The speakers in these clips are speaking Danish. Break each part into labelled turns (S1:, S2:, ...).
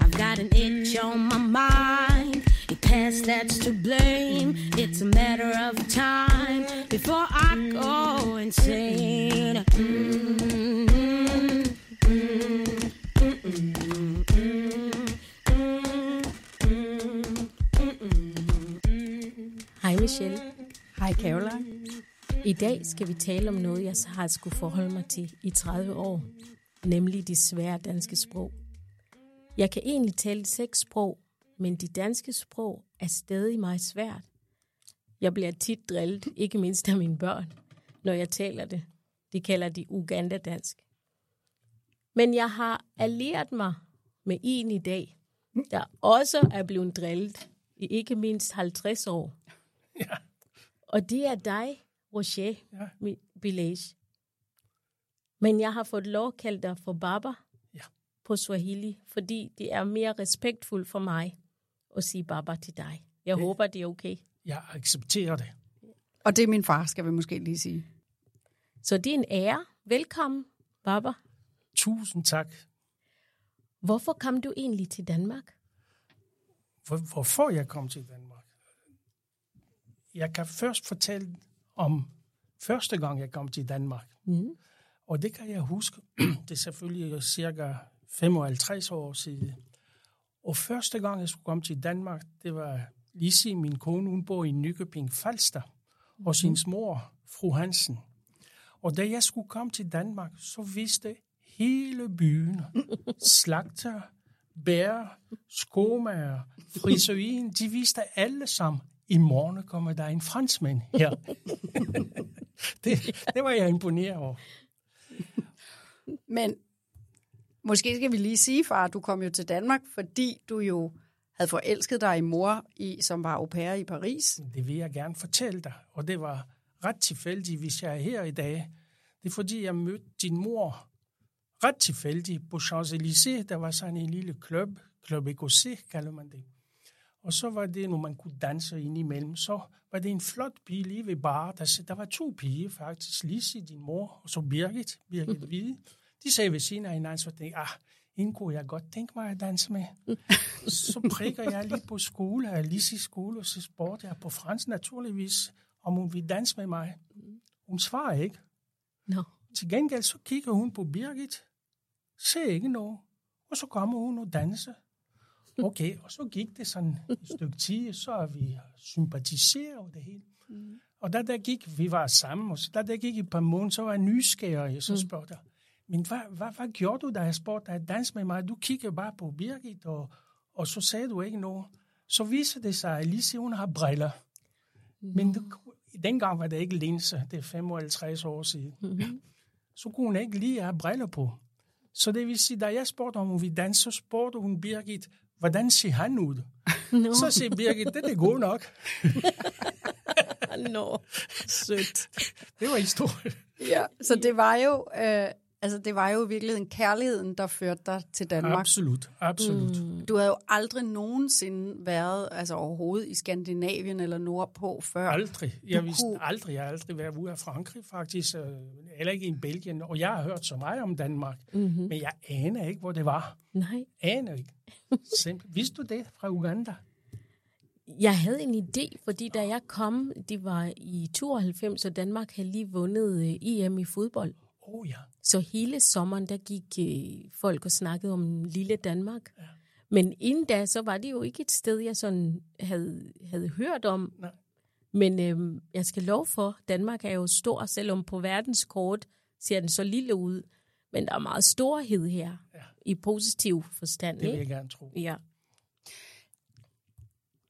S1: I've got an itch on my mind. Your past that's to blame. It's a matter of time before I go insane.
S2: Hej dag skal vi tale om noget, jeg har skulle forholde mig til i 30 år, nemlig de svære danske sprog. Jeg kan egentlig tale seks sprog, men de danske sprog er stadig meget svært. Jeg bliver tit drillet, ikke mindst af mine børn, når jeg taler det. De kalder de Uganda-dansk. Men jeg har allieret mig med en i dag, der også er blevet drillet i ikke mindst 50 år.
S3: Ja.
S2: Og det er dig, Roger ja. Bilage. Men jeg har fået lov at kalde dig for Baba
S3: Ja.
S2: på Swahili, fordi det er mere respektfuldt for mig at sige Baba til dig. Jeg håber, det er okay.
S3: Jeg accepterer det.
S4: Og det er min far, skal vi måske lige sige.
S2: Så det er en ære. Velkommen, Baba.
S3: Tusind tak.
S2: Hvorfor kom du egentlig til Danmark?
S3: Hvor, hvorfor jeg kom til Danmark? Jeg kan først fortælle om første gang, jeg kom til Danmark.
S2: Mm.
S3: Og det kan jeg huske. det er selvfølgelig cirka 55 år siden. Og første gang, jeg skulle komme til Danmark, det var Lise, min kone, hun bor i Nykøbing Falster, og sin mor, fru Hansen. Og da jeg skulle komme til Danmark, så vidste hele byen, slagter, bær, skomager, frisøen, de vidste alle sammen, i morgen kommer der en franskmand her. det, det var jeg imponeret over.
S4: Men måske skal vi lige sige, far, du kom jo til Danmark, fordi du jo havde forelsket dig i mor, i, som var au pair i Paris.
S3: Det vil jeg gerne fortælle dig, og det var ret tilfældigt, hvis jeg er her i dag. Det er fordi, jeg mødte din mor ret tilfældigt på Champs-Élysées. Der var sådan en lille klub, Club Écossais, kalder man det. Og så var det, når man kunne danse ind imellem, så var det en flot pige lige ved bar. Der, der var to piger faktisk, Lise, din mor, og så Birgit, Birgit Hvide. De sagde ved siden af hinanden, så tænkte jeg, ah, hende kunne jeg godt tænke mig at danse med. så prikker jeg lige på skole, af Lises skole, og så spurgte jeg på fransk naturligvis, om hun ville danse med mig. Hun svarer ikke.
S2: Nå.
S3: Til gengæld så kigger hun på Birgit, ser ikke noget, og så kommer hun og danser. Okay, og så gik det sådan et stykke tid, så er vi sympatiseret over det hele. Mm. Og da der gik, vi var sammen, og så da der gik et par måneder, så var jeg nysgerrig, og så spurgte jeg, men hvad, hvad, hvad gjorde du, da jeg spurgte dig at danse med mig? Du kiggede bare på Birgit, og, og så sagde du ikke noget. Så viser det sig, at Lise, hun har briller. Men det, dengang var det ikke linse, det er 55 år siden. Mm-hmm. Så kunne hun ikke lige have briller på. Så det vil sige, da jeg spurgte, om hun ville danse, så spurgte hun Birgit, hvordan ser han ud?
S2: Nå,
S3: Så siger Birgit, det er god nok.
S2: nå, sødt.
S3: Det var historien.
S4: Ja, så det var jo, øh, altså det var jo i virkeligheden kærligheden, der førte dig til Danmark.
S3: Absolut, absolut. Mm.
S4: Du havde jo aldrig nogensinde været altså overhovedet i Skandinavien eller nordpå før.
S3: Aldrig. Jeg
S4: Du
S3: vidste
S4: kunne-
S3: aldrig. Jeg har aldrig været ude af Frankrig, faktisk. øh, Eller ikke i Belgien. Og jeg har hørt så meget om Danmark. Mm-hmm. Men jeg aner ikke, hvor det var.
S2: Nej,
S3: Aner ikke. Simpel. Vidste du det fra Uganda?
S2: jeg havde en idé, fordi da jeg kom, det var i 92, og Danmark havde lige vundet øh, EM i fodbold.
S3: Oh, ja.
S2: Så hele sommeren, der gik øh, folk og snakkede om lille Danmark. Ja. Men inden da, så var det jo ikke et sted, jeg sådan havde, havde hørt om.
S3: Nej.
S2: Men øh, jeg skal lov for, Danmark er jo stor, selvom på verdenskort ser den så lille ud. Men der er meget storhed her, ja. i positiv forstand.
S3: Det vil jeg
S2: ikke?
S3: gerne tro.
S2: Ja.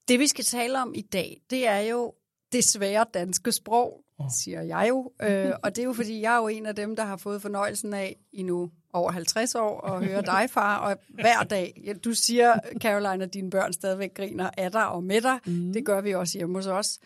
S4: Det vi skal tale om i dag, det er jo det svære danske sprog, siger jeg jo. Øh, og det er jo fordi, jeg er jo en af dem, der har fået fornøjelsen af i nu over 50 år at høre dig, far, og hver dag. Ja, Du siger, Caroline, at dine børn stadigvæk griner af dig og med dig. Mm. Det gør vi også hjemme hos os.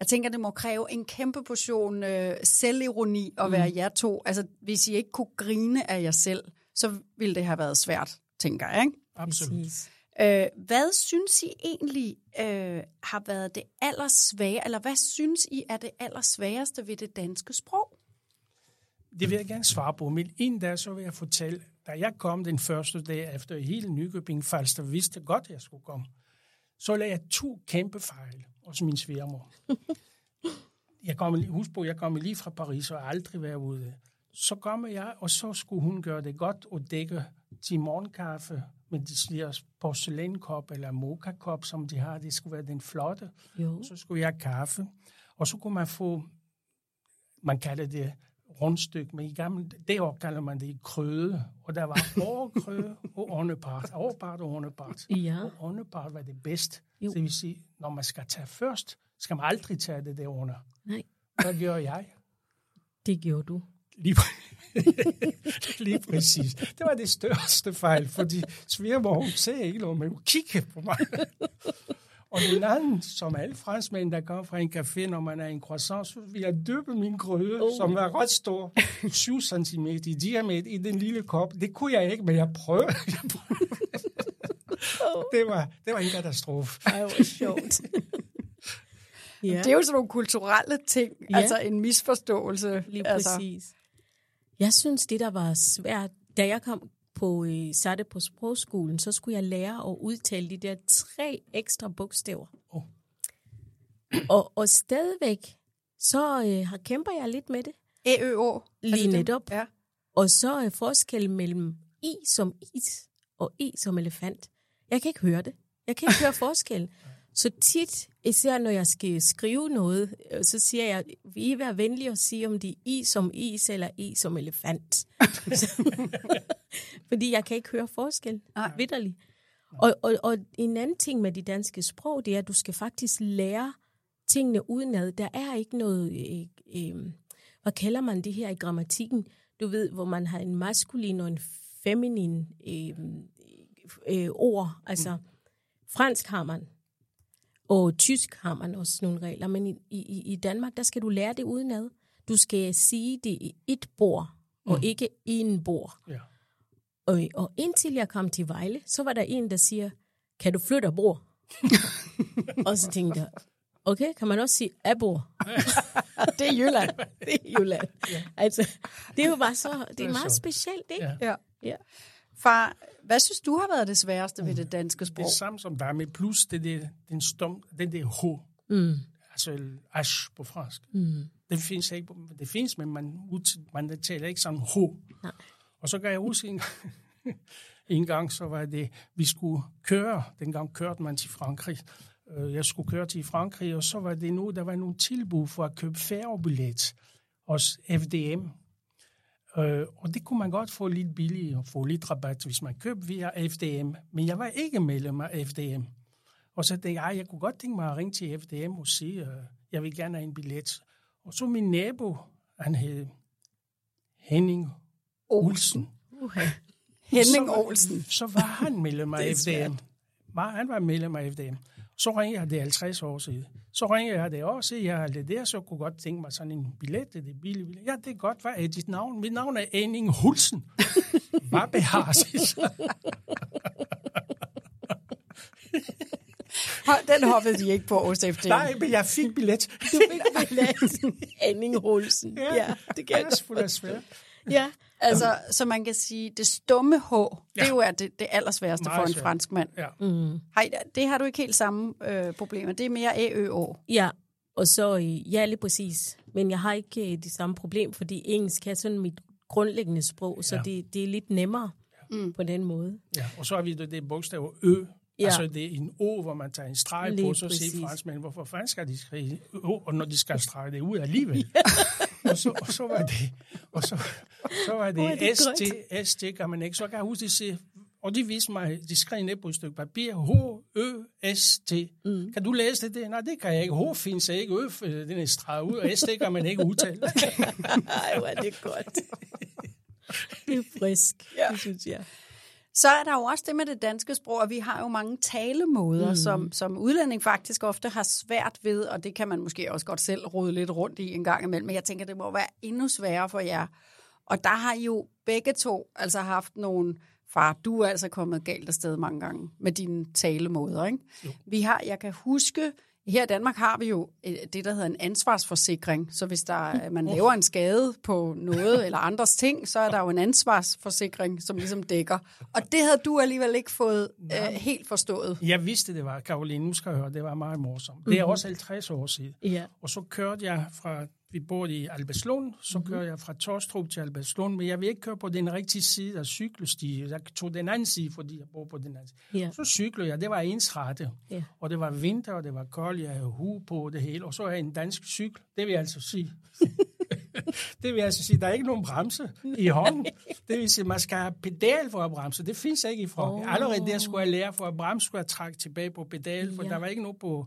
S4: Jeg tænker, det må kræve en kæmpe portion øh, selvironi at være jer to. Altså, hvis I ikke kunne grine af jer selv, så ville det have været svært, tænker jeg, ikke?
S3: Absolut.
S2: Præcis.
S4: Øh, hvad synes I egentlig øh, har været det allersvage, eller hvad synes I er det allersvageste ved det danske sprog?
S3: Det vil jeg gerne svare på, men en dag så vil jeg fortælle, da jeg kom den første dag efter hele Nykøbing Falster, vidste godt, at jeg skulle komme, så lavede jeg to kæmpe fejl hos min svigermor. jeg kommer, husk på, jeg kommer lige fra Paris og aldrig været ude. Så kommer jeg, og så skulle hun gøre det godt og dække til morgenkaffe med de der porcelænkop eller mocha-kop, som de har. Det skulle være den flotte.
S2: Jo.
S3: Så skulle jeg have kaffe. Og så kunne man få, man kalder det rundstykke, men i gamle, det år kalder man det krøde. Og der var overkrøde og åndepart. Overpart og åndepart.
S2: Ja.
S3: Og åndepart var det bedst.
S2: Jo.
S3: Det vil sige, når man skal tage først, skal man aldrig tage det der under.
S2: Nej,
S3: Hvad gør jeg?
S2: det gjorde du.
S3: Lige, lige præcis. Det var det største fejl, fordi svigermor, hun ser ikke noget, men hun kigger på mig. Og den anden, som alle franskmænd, der kommer fra en café, når man er en croissant, så vil jeg døbe min grøde, oh. som var ret stor, 7 cm i diameter i den lille kop. Det kunne jeg ikke, men jeg prøvede. Jeg prøvede. det, var, det var en katastrofe.
S2: Ej, hvor sjovt. ja,
S4: Det er jo sådan nogle kulturelle ting,
S2: Ja.
S4: altså en misforståelse.
S2: lige
S4: altså,
S2: præcis. Jeg synes, det der var svært, da jeg kom på øh, satte på sprogskolen, så skulle jeg lære at udtale de der tre ekstra bogstaver.
S3: Oh.
S2: Og, og stadigvæk, så øh, har kæmper jeg lidt med det.
S4: Æ-ø-å.
S2: Lige
S4: det?
S2: netop.
S4: Ja.
S2: Og så er forskellen mellem i som is og e som elefant. Jeg kan ikke høre det. Jeg kan ikke høre forskellen. Så tit, især når jeg skal skrive noget, øh, så siger jeg, vil I være venlige at sige, om det er i som is eller e som elefant? Fordi jeg kan ikke høre forskel.
S4: Nej.
S2: Vitterligt. Og, og, og en anden ting med de danske sprog, det er, at du skal faktisk lære tingene udenad. Der er ikke noget, øh, øh, hvad kalder man det her i grammatikken? Du ved, hvor man har en maskulin og en feminin øh, øh, ord. Altså, fransk har man, og tysk har man også nogle regler, men i, i, i Danmark, der skal du lære det udenad. Du skal sige det i et bord, og mm. ikke en bord.
S3: Ja.
S2: Og, og indtil jeg kom til Vejle, så var der en, der siger, kan du flytte bord? og så tænkte jeg, okay, kan man også sige af bord?
S4: Det er Jylland.
S2: det er Jylland. ja. Altså, det er jo bare så, det er meget specielt, ikke?
S3: Ja.
S4: Ja. Far, hvad synes du har været det sværeste ved det danske
S3: Det
S4: sprog?
S3: er samme som der, men plus det der, den, stum, den der H.
S2: Mm.
S3: Altså ash på fransk.
S2: Mm.
S3: Det findes ikke, det findes, men man, man taler ikke sådan H.
S2: Nej.
S3: Og så kan jeg huske en, en gang, så var det, vi skulle køre, dengang kørte man til Frankrig. Øh, Jeg skulle køre til Frankrig, og så var det nu, der var nogle tilbud for at købe færgebillet hos FDM. Øh, og det kunne man godt få lidt billigt og få lidt rabat, hvis man købte via FDM. Men jeg var ikke medlem af FDM. Og så tænkte jeg, "Ej, jeg kunne godt tænke mig at ringe til FDM og sige, øh, jeg vil gerne have en billet. Og så min nabo, han hed Henning Olsen.
S2: Uh-huh.
S4: Henning
S3: Så var-
S4: Olsen.
S3: Så var han medlem af FDM. var, han var medlem af FDM. Så ringede jeg det er 50 år siden. Så ringede jeg det også, jeg har det der, så kunne godt tænke mig sådan en billet, det er billig billet. Ja, det er godt, hvad er dit navn? Mit navn er Anning Hulsen. Hvad behages?
S4: Den hoppede de ikke på hos FDM.
S3: Nej, men jeg fik billet.
S2: Du fik billet. Anning Holsen. Ja, ja, det kan
S3: det er svært.
S2: Ja,
S4: Altså, så man kan sige, det stumme H, ja. det er jo er det, det allersværeste
S3: Meget
S4: for en fransk mand.
S3: Ja.
S2: mm.
S4: Hej, det har du ikke helt samme øh, problemer. Det er mere AØO.
S2: ja. Og så, øh, ja, lige præcis. Men jeg har ikke øh, det samme problem, fordi engelsk er sådan mit grundlæggende sprog, så
S3: Ja.
S2: det, det er lidt nemmere
S4: Mm.
S2: på den måde.
S3: Ja, og så har vi det, det bogstav Ø.
S2: Ja.
S3: Ja. Altså, det er en O, hvor man tager en streg
S2: Lige
S3: på, så siger franskmænd, hvorfor fanden skal de skrive O, og når de skal strege det ud alligevel. Og, så, og så var det, og så, så var det,
S2: det
S3: det ST, ST kan man ikke. Så kan jeg huske, de siger, og de viste mig, de skrev ned på et stykke papir, H, Ø, S, T. Mm. Kan du læse det? det? Nej, det kan jeg ikke. H findes ikke. Ø, den er streget ud, og S, det kan man ikke udtale.
S2: Ej, hvor er det godt. det er frisk, ja. det synes jeg.
S4: Så er der jo også det med det danske sprog, og vi har jo mange talemåder, mm. som, som udlænding faktisk ofte har svært ved, og det kan man måske også godt selv rode lidt rundt i en gang imellem, men jeg tænker, det må være endnu sværere for jer. Og der har I jo begge to altså haft nogle, far, du er altså kommet galt afsted mange gange med dine talemåder, ikke? Vi har, jeg kan huske, her i Danmark har vi jo øh, det, der hedder en ansvarsforsikring. Så hvis der, er- man laver en skade på noget eller andres ting, så er der jo en ansvarsforsikring, som ligesom dækker. Og det havde du alligevel ikke fået øh, helt forstået.
S3: Jeg vidste, det var Karoline, nu skal jeg høre, det var meget morsomt. Det er også 50 år siden.
S2: Ja.
S3: Og så kørte jeg fra, vi bor i Albertslund, så mm-hmm. kørte jeg fra Torstrup til Albertslund, men jeg vil ikke køre på den rigtige side af cykelstien. Jeg tog den anden side, fordi jeg bor på den anden side.
S2: Ja.
S3: Så cyklede jeg, det var ensrette.
S2: Ja.
S3: Og det var vinter, og det var koldt, jeg havde hue på og det hele. Og så er jeg en dansk cykel, det vil jeg altså sige. det vil jeg altså sige, der er ikke nogen bremse i hånden. Det vil sige, man skal have pedal for at bremse. Det findes ikke i Frankrig. Oh. Allerede der skulle jeg lære for at bremse, skulle jeg trække tilbage på pedal, for
S2: Ja.
S3: der var ikke noget på,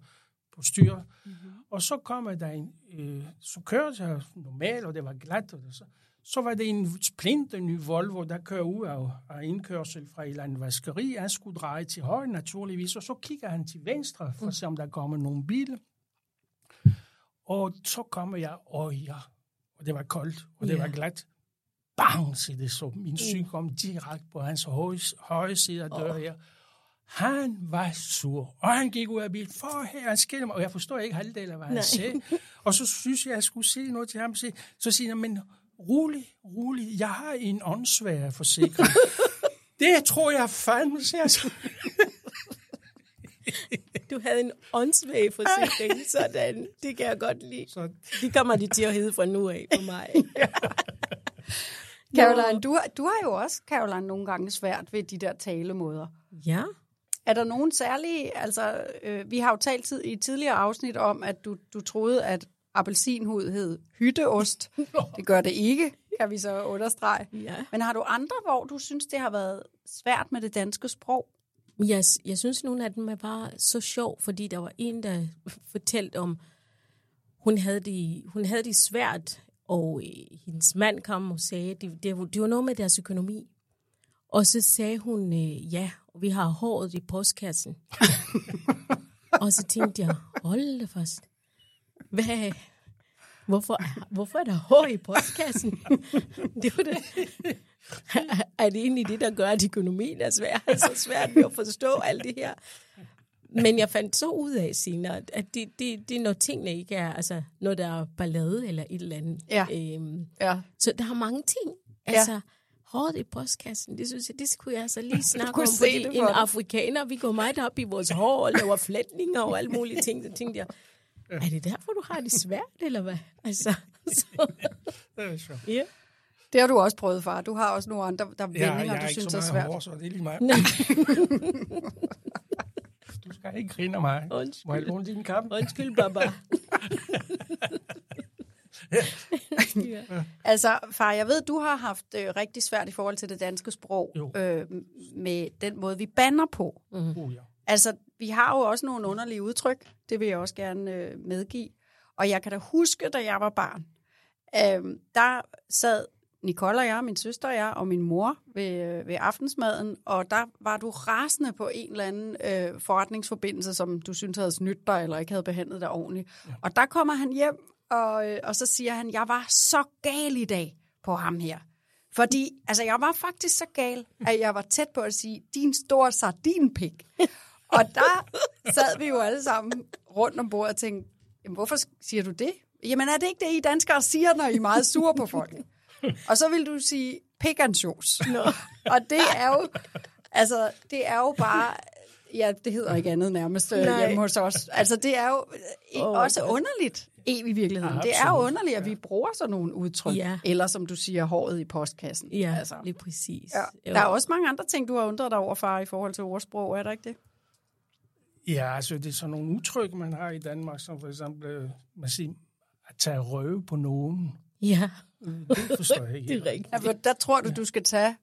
S3: på styr. Mm-hmm. Og så kommer der en, øh, så kørte jeg normalt, og det var glat, og det, så, så var det en splinte ny Volvo, der kører ud af, af indkørsel fra et eller andet vaskeri. Han skulle dreje til højre, naturligvis, og så kigger han til venstre, for at se, om der kommer nogle biler. Og så kommer jeg, og ja, og det var koldt, og det
S2: Ja.
S3: var glat. Bang, siger det så. Min cykel kom direkte på hans høje, høje side af døren her. Han var sur, og han gik ud af bilen. For her, han skældte mig, og jeg forstår ikke halvdelen af, hvad han
S2: Nej.
S3: sagde. Og så synes jeg, jeg skulle sige noget til ham. Så, så siger han, men rolig, rolig, jeg har en åndssvær forsikring. det tror jeg fandme, siger jeg så.
S2: Du havde en åndssvag forsikring, sådan. Det kan jeg godt lide.
S3: Så
S2: Det kommer de til at hedde fra nu af for mig.
S4: Caroline, du, har- du har jo også, Caroline, nogle gange svært ved de der talemåder.
S2: Ja.
S4: Er der nogen særlige, altså øh, vi har jo talt tid, i tidligere afsnit om, at du, du troede, at appelsinhud hed hytteost. Det gør det ikke, kan vi så understrege.
S2: Ja.
S4: Men har du andre, hvor du synes, det har været svært med det danske sprog?
S2: Jeg, jeg synes, nogle af dem er bare så sjov, fordi der var en, der fortalte om, hun havde det, hun havde det svært, og øh, hendes mand kom og sagde, at det, det, var- det var noget med deres økonomi. Og så sagde hun, øh, ja, vi har håret i postkassen. og så tænkte jeg, hold da fast. Hvad, hvorfor, hvorfor er der hår i postkassen? det var det. er det egentlig det, der gør, at økonomien er svær? Er så svært ved at forstå alt det her? Men jeg fandt så ud af senere, at det, det, det er når tingene ikke er, altså når der er ballade eller et eller andet.
S4: Ja.
S2: Øhm,
S4: Ja.
S2: så der er mange ting. Altså, hårdt i postkassen, det synes jeg, det skulle jeg altså lige snakke om, fordi
S4: det for
S2: en
S4: dig.
S2: afrikaner, vi går meget op i vores hår og laver flætninger og alle mulige ting. Så tænkte jeg, er det derfor, du har det svært, eller hvad? Altså, så,
S3: det er sjovt.
S2: ja.
S4: Det har du også prøvet, far. Du har også nogle andre der
S3: Ja,
S4: vendinger,
S3: jeg
S4: du
S3: er
S4: synes er
S3: meget
S4: svært.
S3: hår, så det er lige mig. du skal ikke grine af mig.
S2: Undskyld.
S3: Må jeg låne din kamp?
S2: Undskyld, baba. ja.
S4: Altså, far, jeg ved, du har haft øh, rigtig svært i forhold til det danske sprog,
S3: Jo.
S4: øh, med den måde, vi banner på.
S3: Uh, ja.
S4: Altså, vi har jo også nogle underlige udtryk, det vil jeg også gerne øh, medgive. Og jeg kan da huske, da jeg var barn, øh, der sad Nicole og jeg, min søster og jeg, og min mor ved, ved aftensmaden, og der var du rasende på en eller anden øh, forretningsforbindelse, som du synes havde snydt dig, eller ikke havde behandlet dig ordentligt. Ja. Og der kommer han hjem, og, øh, og så siger han, jeg var så gal i dag på ham her. Fordi, altså, jeg var faktisk så gal, at jeg var tæt på at sige, din store sardinpik. og der sad vi jo alle sammen rundt om bordet og tænkte, jamen, hvorfor siger du det? Jamen, er det ikke det, I danskere siger, når I er meget sure på folk? og så vil du sige pekansjos. No. og det er jo, altså, det er jo bare, ja, det hedder ikke andet nærmest øh, Nej. hjemme hos os. Altså, det er jo oh, også underligt i virkeligheden. Ja, det er jo underligt, at vi bruger sådan nogle udtryk. Ja. Eller som du siger, håret i postkassen.
S2: Ja, altså. lige præcis.
S4: Ja. Der er også mange andre ting, du har undret dig over, far, i forhold til ordsprog. Er der ikke det?
S3: Ja, altså det er sådan nogle udtryk, man har i Danmark, som for eksempel, øh, man siger, at tage røve på nogen.
S2: Ja.
S3: Det forstår jeg ikke.
S2: det er rigtigt.
S4: Ja, der tror du, du skal tage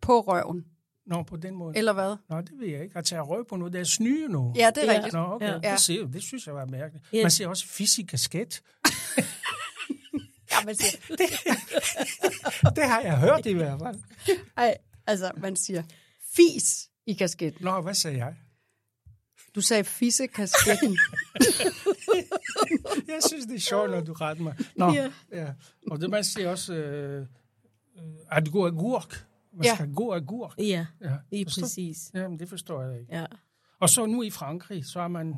S4: på røven.
S3: Nå, på den måde.
S4: Eller hvad?
S3: Nå, det ved jeg ikke. At tage røv på noget, det er snyde nu.
S4: Ja, det er ja. rigtigt.
S3: Nå, okay. Ja. Det, ser, det synes jeg var mærkeligt. Ja. Man siger også fysikasket.
S4: ja, man siger...
S3: det, det har jeg hørt i hvert fald.
S4: Ej, altså, man siger fis i kasketten.
S3: Nå, hvad sagde jeg?
S4: Du sagde fissekasketten.
S3: jeg synes, det er sjovt, når du retter mig. Nå, ja. ja. Og det man siger også, øh, at gå agurk. Man ja. skal gå agurk.
S2: Ja, ja. lige præcis.
S3: Jamen, det forstår jeg ikke.
S2: Ja.
S3: Og så nu i Frankrig, så har man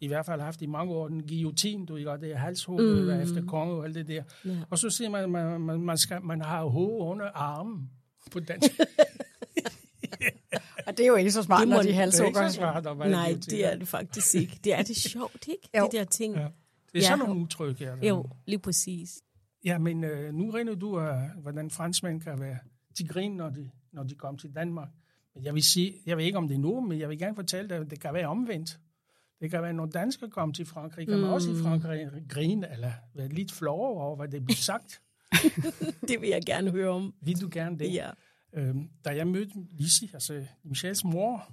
S3: i hvert fald haft i mange år den guillotine, du ikke, det er halshugget mm. efter konge og alt det der. Ja. Og så siger man, man, man, man, skal, man har hoved under armen på dansk.
S4: Og det er jo ikke så smart, det må, når de halshugger.
S3: Det er ikke så smart, når man
S2: Nej, det er det faktisk ikke. Det er det sjovt, ikke?
S4: Jo.
S2: De der ting. Ja. Det
S3: er ja. sådan nogle udtryk, ja.
S2: Jo, lige præcis.
S3: Ja, men øh, nu regner du af, hvordan franskmænd kan være. De griner, når de, når de kommer til Danmark. Men jeg vil sige, jeg ved ikke, om det er nu, men jeg vil gerne fortælle dig, at det kan være omvendt. Det kan være, når danskere kommer til Frankrig, kan man mm. også i Frankrig grine, eller være lidt flove over, hvad det bliver sagt.
S2: det vil jeg gerne høre om.
S3: Vil du gerne det?
S2: Ja.
S3: Øhm, da jeg mødte Lisi, altså Michels mor,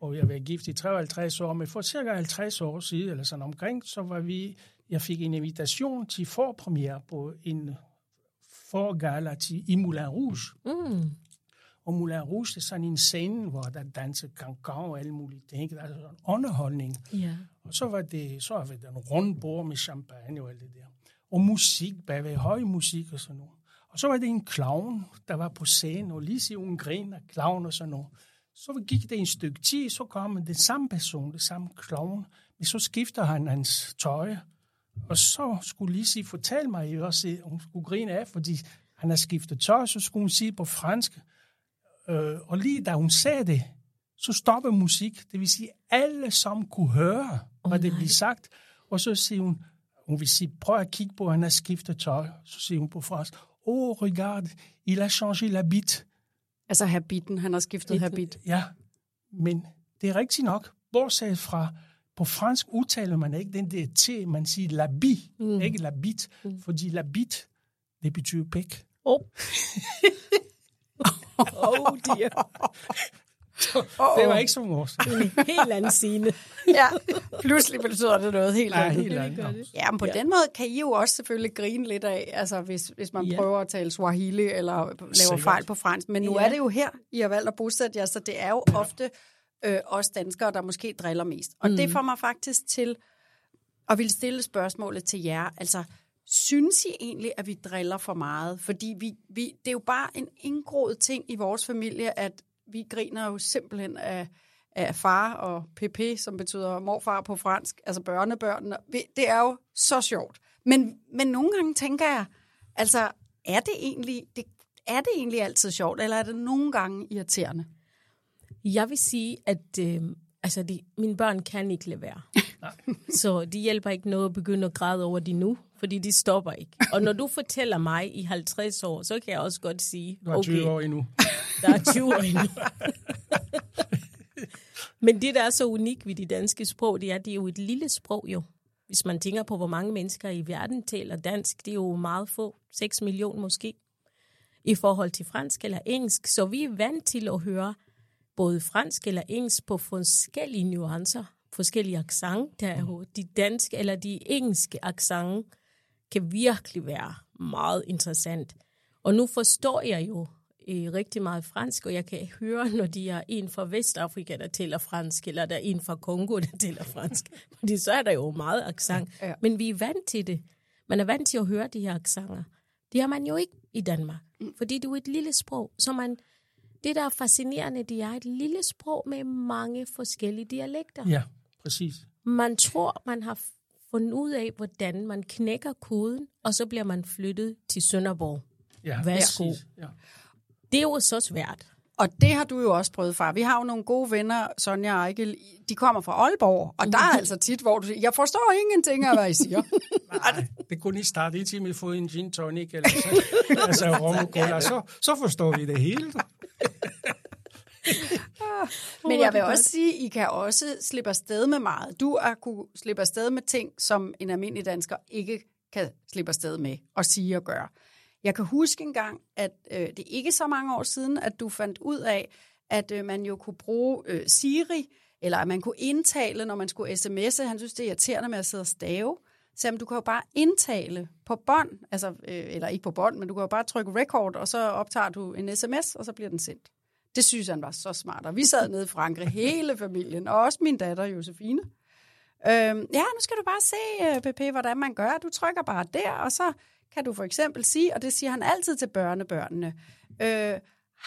S3: og jeg var gift i 53 år, men for cirka 50 år siden, eller sådan omkring, så var vi, jeg fik en invitation til forpremiere på en forgala til i Moulin Rouge. Mm. Og Moulin Rouge det er sådan en scene, hvor der danser cancan og alle mulige ting. Der er sådan en underholdning.
S2: Ja.
S3: Og så var det, så var det en rundbord med champagne og alt det der. Og musik, bagved høj musik og sådan noget. Og så var det en clown, der var på scenen, og lige så hun griner, clown og sådan noget. Så gik det en stykke tid, så kom den samme person, det samme clown, men så skifter han hans tøj. Og så skulle Lisi fortælle mig også, at hun skulle grine af, fordi han har skiftet tøj, så skulle hun sige på fransk. Øh, og lige da hun sagde det, så stoppede musik. Det vil sige, alle som kunne høre, hvad oh, det blev sagt. Og så siger hun, hun vil sige, prøv at kigge på, at han har skiftet tøj. Så siger hun på fransk, oh, regarde, il a changé l'habit.
S4: Altså habiten, han har skiftet Et, habit.
S3: Ja, men det er rigtigt nok. Bortset fra, på fransk udtaler man ikke den der T, man siger l'habit, mm. ikke l'habit, mm. fordi l'habit, det betyder pæk.
S2: Oh. oh dear.
S3: oh, det var ikke så morsomt.
S2: En helt anden scene.
S4: ja, pludselig betyder det noget helt
S3: andet.
S4: Helt
S3: andet.
S4: Ja, men på ja. den måde kan I jo også selvfølgelig grine lidt af, altså hvis, hvis man ja. prøver at tale Swahili eller laver Sikkert. fejl på fransk. Men nu ja. er det jo her, I har valgt at bosætte jer, så det er jo ja. ofte øh, os danskere, der måske driller mest. Og mm. det får mig faktisk til at ville stille spørgsmålet til jer. Altså, Synes I egentlig, at vi driller for meget? Fordi vi, vi, det er jo bare en indgroet ting i vores familie, at vi griner jo simpelthen af, af far og pp, som betyder morfar på fransk, altså børnebørnene. Det er jo så sjovt. Men, men nogle gange tænker jeg, altså, er det egentlig, det, er det egentlig altid sjovt, eller er det nogle gange irriterende?
S2: Jeg vil sige, at øh, altså de, mine børn kan ikke lade være. så de hjælper ikke noget at begynde at græde over de nu, fordi de stopper ikke. Og når du fortæller mig i 50 år, så kan jeg også godt sige,
S3: har 20
S2: okay,
S3: år endnu.
S2: Der er 20 år endnu. Men det, der er så unikt ved de danske sprog, det er, at det er jo et lille sprog jo. Hvis man tænker på, hvor mange mennesker i verden taler dansk, det er jo meget få, 6 millioner måske, i forhold til fransk eller engelsk. Så vi er vant til at høre både fransk eller engelsk på forskellige nuancer, forskellige accent. Der er jo de danske eller de engelske accent kan virkelig være meget interessant. Og nu forstår jeg jo øh, rigtig meget fransk, og jeg kan høre, når de er en fra Vestafrika, der taler fransk, eller der er en fra Kongo, der taler fransk. Fordi så er der jo meget accent.
S4: Ja.
S2: Men vi er vant til det. Man er vant til at høre de her accenter. Det har man jo ikke i Danmark. Fordi det er jo et lille sprog. Så man, det, der er fascinerende, det er et lille sprog med mange forskellige dialekter.
S3: Ja, præcis.
S2: Man tror, man har fundet ud af, hvordan man knækker koden, og så bliver man flyttet til Sønderborg.
S3: Ja,
S2: Værsgo.
S3: præcis. Ja.
S2: Det er jo så svært.
S4: Og det har du jo også prøvet, far. Vi har jo nogle gode venner, Sonja og Ejkel, de kommer fra Aalborg, og der er altså tit, hvor du siger, jeg forstår ingenting af, hvad I siger.
S3: Nej, det kunne I starte i til med at få en gin tonic, eller så, altså rom og cola, så, så forstår vi det hele.
S4: Men jeg vil også sige, I kan også slippe afsted med meget. Du har kunne slippe afsted med ting, som en almindelig dansker ikke kan slippe afsted med og sige og gøre. Jeg kan huske engang, at øh, det er ikke så mange år siden, at du fandt ud af, at øh, man jo kunne bruge øh, Siri, eller at man kunne indtale, når man skulle sms'e. Han synes, det er irriterende med at sidde og stave. Så jamen, du kan jo bare indtale på bånd, altså, øh, eller ikke på bånd, men du kan jo bare trykke record, og så optager du en sms, og så bliver den sendt. Det synes han var så smart. Og vi sad nede i Frankrig, hele familien, og også min datter Josefine. Øhm, ja, nu skal du bare se, øh, PP, hvordan man gør. Du trykker bare der, og så kan du for eksempel sige, og det siger han altid til børnebørnene, øh,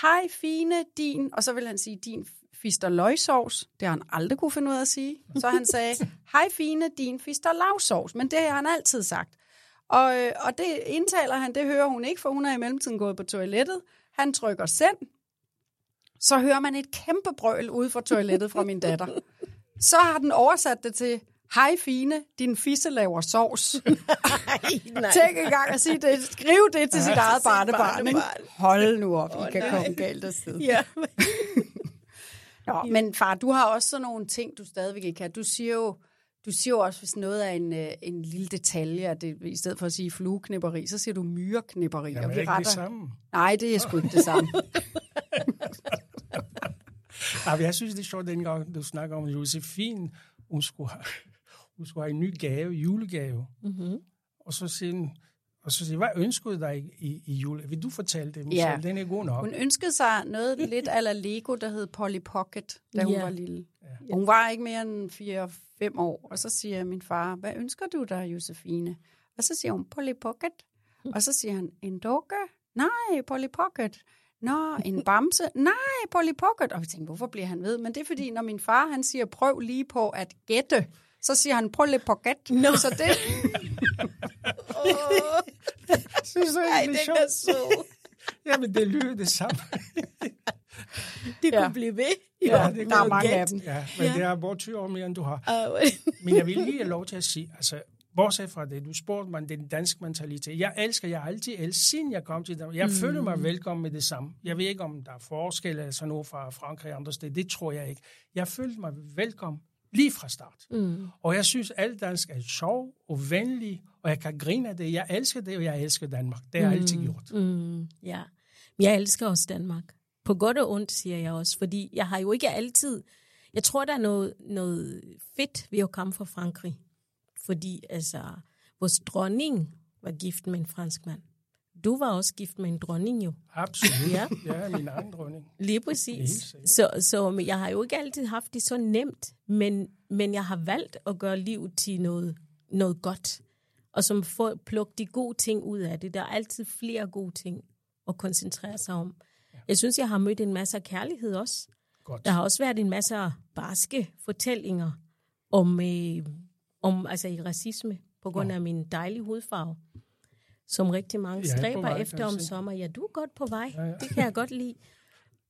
S4: hej fine din, og så vil han sige din fister løgsovs. Det har han aldrig kunne finde ud af at sige. Så han sagde, hej fine din fister lavsovs, men det har han altid sagt. Og, øh, og det indtaler han, det hører hun ikke, for hun er i mellemtiden gået på toilettet. Han trykker send, så hører man et kæmpe brøl ude fra toilettet fra min datter. Så har den oversat det til, hej fine, din fisse laver sovs. Tænk engang at sige det. Skriv det til sit eget barnebarn. ikke? Hold nu op, I kan komme galt afsted.
S2: Ja.
S4: Nå, men far, du har også sådan nogle ting, du stadigvæk ikke kan. Du siger jo, du siger jo også, hvis noget er en, øh, en lille detalje, at det, i stedet for at sige flueknipperi, så siger du myreknipperi.
S3: Jamen,
S4: og
S3: er
S4: vi
S3: det ikke det
S4: retter.
S3: samme?
S4: Nej, det er sgu ikke det samme.
S3: Ja, jeg synes, det er sjovt, dengang du snakker om Josefine, hun skulle have, hun skulle have en ny gave, julegave.
S2: Mm-hmm.
S3: Og så siger hun, og så siger, hvad ønsker du dig i, i jule? Vil du fortælle det, Michelle?
S4: Ja.
S3: Den er god nok.
S4: Hun ønskede sig noget lidt ala Lego, der hed Polly Pocket, da hun
S2: Ja.
S4: var lille. Og hun var ikke mere end 4-5 år. Og så siger min far, hvad ønsker du dig, Josefine? Og så siger hun, Polly Pocket. Og så siger han, en dukke? Nej, Polly Pocket. Nå, en bamse? Nej, Polly Pocket. Og vi tænkte, hvorfor bliver han ved? Men det er fordi, når min far han siger, prøv lige på at gætte, så siger han, Polly Pocket.
S2: Nå.
S4: Så det,
S3: synes du ikke, det er
S2: så.
S3: Jamen, det lyder det samme.
S2: Det
S4: Ja.
S2: kunne blive ved.
S4: Ja,
S3: det
S4: der er mange
S3: gætte.
S4: af dem.
S3: Ja, men det er bare 20 år mere, end du har.
S2: Uh,
S3: Men jeg vil lige have lov til at sige, altså, bortset fra det, du spurgte mig, den danske mentalitet. Jeg elsker, jeg har altid elsket, siden jeg kom til Danmark. Jeg mm. føler mig velkommen med det samme. Jeg ved ikke, om der er forskel eller sådan noget fra Frankrig og andre steder. Det tror jeg ikke. Jeg følte mig velkommen lige fra start. Mm. Og jeg synes, alt dansk er sjov og venlig, og jeg kan grine af det. Jeg elsker det, og jeg elsker Danmark. Det har jeg altid gjort.
S2: Mm, ja. Jeg elsker også Danmark. På godt og ondt, siger jeg også, fordi jeg har jo ikke altid... Jeg tror, der er noget, noget fedt ved at komme fra Frankrig. Fordi altså, vores dronning var gift med en fransk mand. Du var også gift med en dronning jo.
S3: Absolut.
S2: Ja.
S3: Er min egen dronning.
S2: Lige præcis. Så, så men jeg har jo ikke altid haft det så nemt, men, men jeg har valgt at gøre livet til noget, noget godt. Og som får plukke de gode ting ud af det. Der er altid flere gode ting at koncentrere sig om. Jeg synes, jeg har mødt en masse kærlighed også.
S3: Godt.
S2: Der har også været en masse barske fortællinger om, øh, om altså i racisme, på grund af min dejlige hudfarve, som rigtig mange
S3: på
S2: stræber
S3: vej,
S2: efter om sommer. Ja, du er godt på vej.
S3: Ja, ja.
S2: Det kan jeg godt lide.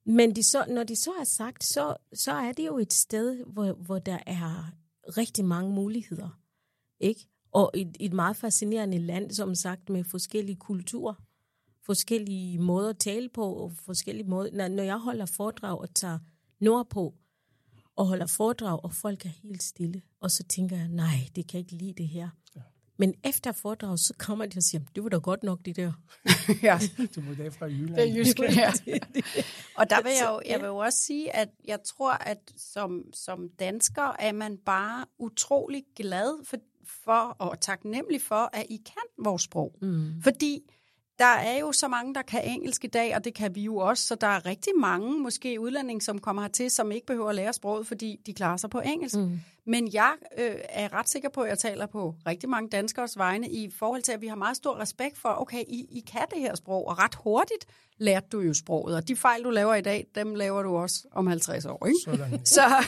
S2: Men de så, når de så er sagt, så, så er det jo et sted, hvor, hvor der er rigtig mange muligheder. Ikke? Og et, et meget fascinerende land, som sagt, med forskellige kulturer, forskellige måder at tale på, og forskellige måder. Når, når jeg holder foredrag og tager nordpå, og holder foredrag, og folk er helt stille, og så tænker jeg, nej, det kan jeg ikke lide det her. Men efter foredrag, så kommer de og siger, det var da godt nok det der.
S4: ja.
S3: Du må det fra Jylland.
S4: Det er jysk, ja. Og der vil jeg jo, jeg vil jo også sige, at jeg tror, at som, som dansker er man bare utrolig glad for, for og taknemmelig for, at I kan vores sprog. Mm. Fordi der er jo så mange, der kan engelsk i dag, og det kan vi jo også, så der er rigtig mange, måske udlændinge, som kommer hertil, som ikke behøver at lære sproget, fordi de klarer sig på engelsk. Mm. Men jeg øh, er ret sikker på, at jeg taler på rigtig mange danskers vegne i forhold til, at vi har meget stor respekt for, okay, I, I kan det her sprog, og ret hurtigt lærte du jo sproget, og de fejl, du laver i dag, dem laver du også om 50 år. Ikke?
S3: Sådan.
S4: Så,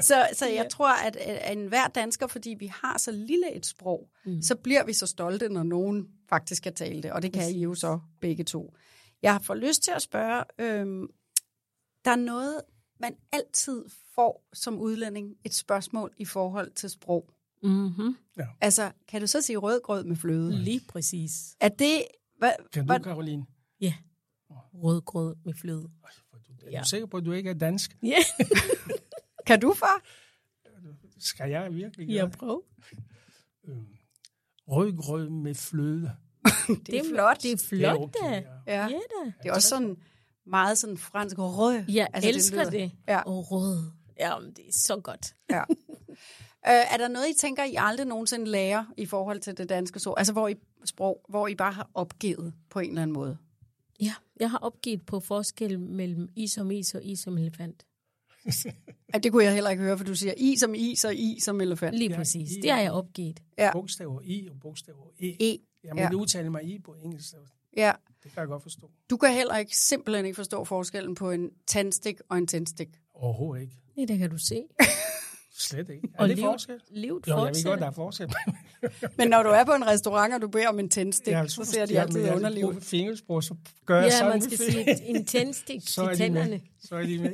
S4: så, så jeg tror, at, at enhver dansker, fordi vi har så lille et sprog, mm. så bliver vi så stolte, når nogen faktisk kan tale det, og det kan I jo så begge to. Jeg har fået lyst til at spørge, øhm, der er noget, man altid får som udlænding, et spørgsmål i forhold til sprog.
S2: Mm-hmm.
S4: Altså, kan du så sige rødgrød med fløde?
S2: Lige præcis.
S4: Er det... Hvad,
S3: Kan du, Karoline?
S2: Ja. Rødgrød med fløde.
S3: Er
S2: Ja.
S3: du sikker på, at du ikke er dansk?
S2: Ja,
S4: kan du, far?
S3: Skal jeg virkelig gøre?
S2: jeg prøver.
S3: Rødgrød med fløde.
S4: Det er flot.
S2: Det er
S3: Det
S2: flot,
S3: er
S2: da.
S3: okay, ja.
S4: Ja.
S2: Ja, da.
S4: Det er også sådan meget sådan fransk rød.
S2: Jeg
S4: Altså,
S2: elsker
S4: lyder-
S2: det.
S4: Ja.
S2: Og rød. Jamen, det er så godt.
S4: Ja. Øh, er der noget, I tænker, I aldrig nogensinde lærer i forhold til det danske sprog? Altså, hvor I, sprog, hvor I bare har opgivet på en eller anden måde?
S2: Ja, jeg har opgivet på forskel mellem is som is og is som elefant.
S4: Ja, det kunne jeg heller ikke høre, for du siger i som is og i som elefant.
S2: Lige
S3: Ja,
S2: præcis.
S3: i-
S2: Det har jeg opgivet.
S4: Ja.
S3: Bogstaver I og bogstaver E.
S4: E.
S3: Må
S4: Ja.
S3: ja. udtale mig I på engelsk.
S4: Ja.
S3: Det kan jeg godt forstå.
S4: Du kan heller ikke simpelthen ikke forstå forskellen på en tandstik og en tændstik.
S3: Overhovedet ikke.
S2: Ja, det kan du se.
S3: Slet ikke. Er
S2: Og
S3: det
S2: liv-
S3: forskel?
S2: livet
S3: Jo, jeg ved godt, der er forskel.
S4: Men når du er på en restaurant, og du beder om en tændstik,
S3: Jeg
S4: så ser de altid underlige ud.
S3: Fingersprog, så gør jeg
S2: Ja,
S3: sådan
S2: man skal sige en tændstik
S3: så
S2: til tænderne.
S3: Så er de med.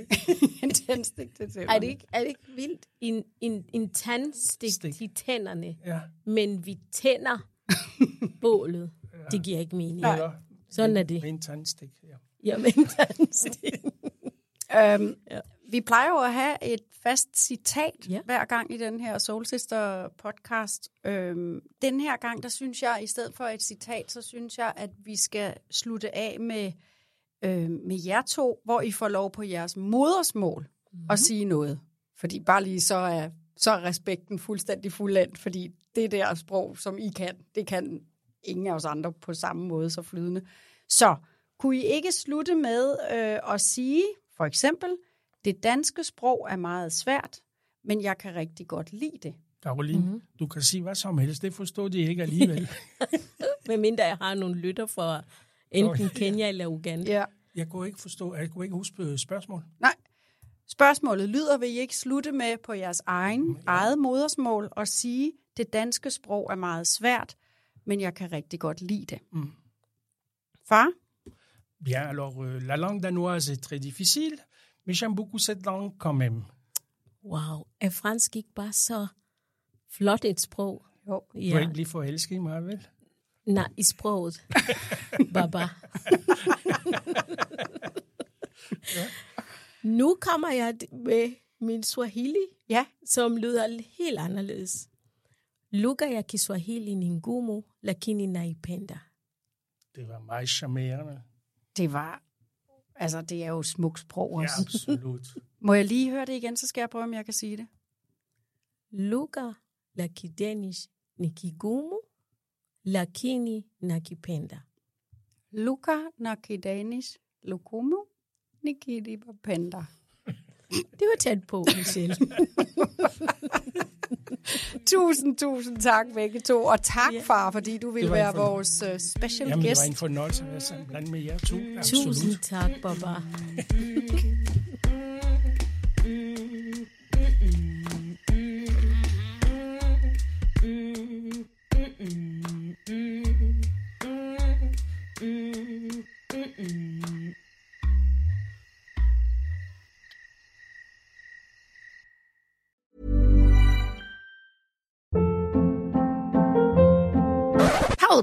S4: en tændstik til tænderne.
S2: Er det ikke, er det ikke vildt? En, en, en tandstik
S3: Stik.
S2: til tænderne,
S3: Ja.
S2: men vi tænder bålet. Det giver ikke mening.
S3: Eller
S2: Sådan er det.
S3: en tandstik. Ja.
S2: Jamen, en tandstik.
S4: Øhm, ja. Vi plejer jo at have et fast citat ja.
S2: Ja.
S4: hver gang i den her Soul Sister podcast. Øhm, den her gang, der synes jeg, i stedet for et citat, så synes jeg, at vi skal slutte af med, øh, med jer to, hvor I får lov på jeres modersmål mm-hmm. at sige noget. Fordi bare lige så er, så er respekten fuldstændig fuldendt, fordi det der sprog, som I kan, det kan ingen af os andre på samme måde så flydende. Så kunne I ikke slutte med øh, at sige, for eksempel, det danske sprog er meget svært, men jeg kan rigtig godt lide det.
S3: Caroline,
S2: Mhm.
S3: mm-hmm. du kan sige hvad som helst. Det forstår de ikke alligevel.
S2: Med mindre jeg har nogle lytter fra enten Kenya eller Uganda.
S4: Ja.
S3: jeg kunne ikke forstå, jeg kunne ikke huske spørgsmål.
S4: Nej. Spørgsmålet lyder, vil I ikke slutte med på jeres egen, ja. eget modersmål og sige, det danske sprog er meget svært, men jeg kan rigtig godt lide det. Mm. Far?
S3: Bien, alors, euh, la langue danoise est très difficile, mais j'aime beaucoup cette langue quand même.
S2: Wow, er fransk ikke bare så flot et sprog?
S4: Jo.
S3: Du ja. ikke blive forelsket i mig, vel?
S2: Nej, i sproget. Baba. Nu kommer jeg med min Swahili,
S4: Ja.
S2: som lyder helt anderledes. Lugha ya Kiswahili ni ngumu, lakini naipenda.
S3: Det var meget charmerende.
S4: Det var, altså det er jo smukt sprog
S3: Ja,
S4: også.
S3: absolut.
S4: Må jeg lige høre det igen, så skal jeg prøve, om jeg kan sige det.
S2: Lugha la Kidenish ni kigumu, lakini nakipenda.
S4: Luka Nakidanish Lukumu Nikidi Panda.
S2: Det var tæt på, Michelle.
S4: Tusind, tusind tak begge to, og tak
S2: Ja.
S4: far, fordi du
S3: Det
S4: ville være vores uh, special
S3: Jamen, det
S4: guest.
S3: var en fornøjelse at være sammen med jer to. Absolut.
S2: Tusind tak, Baba.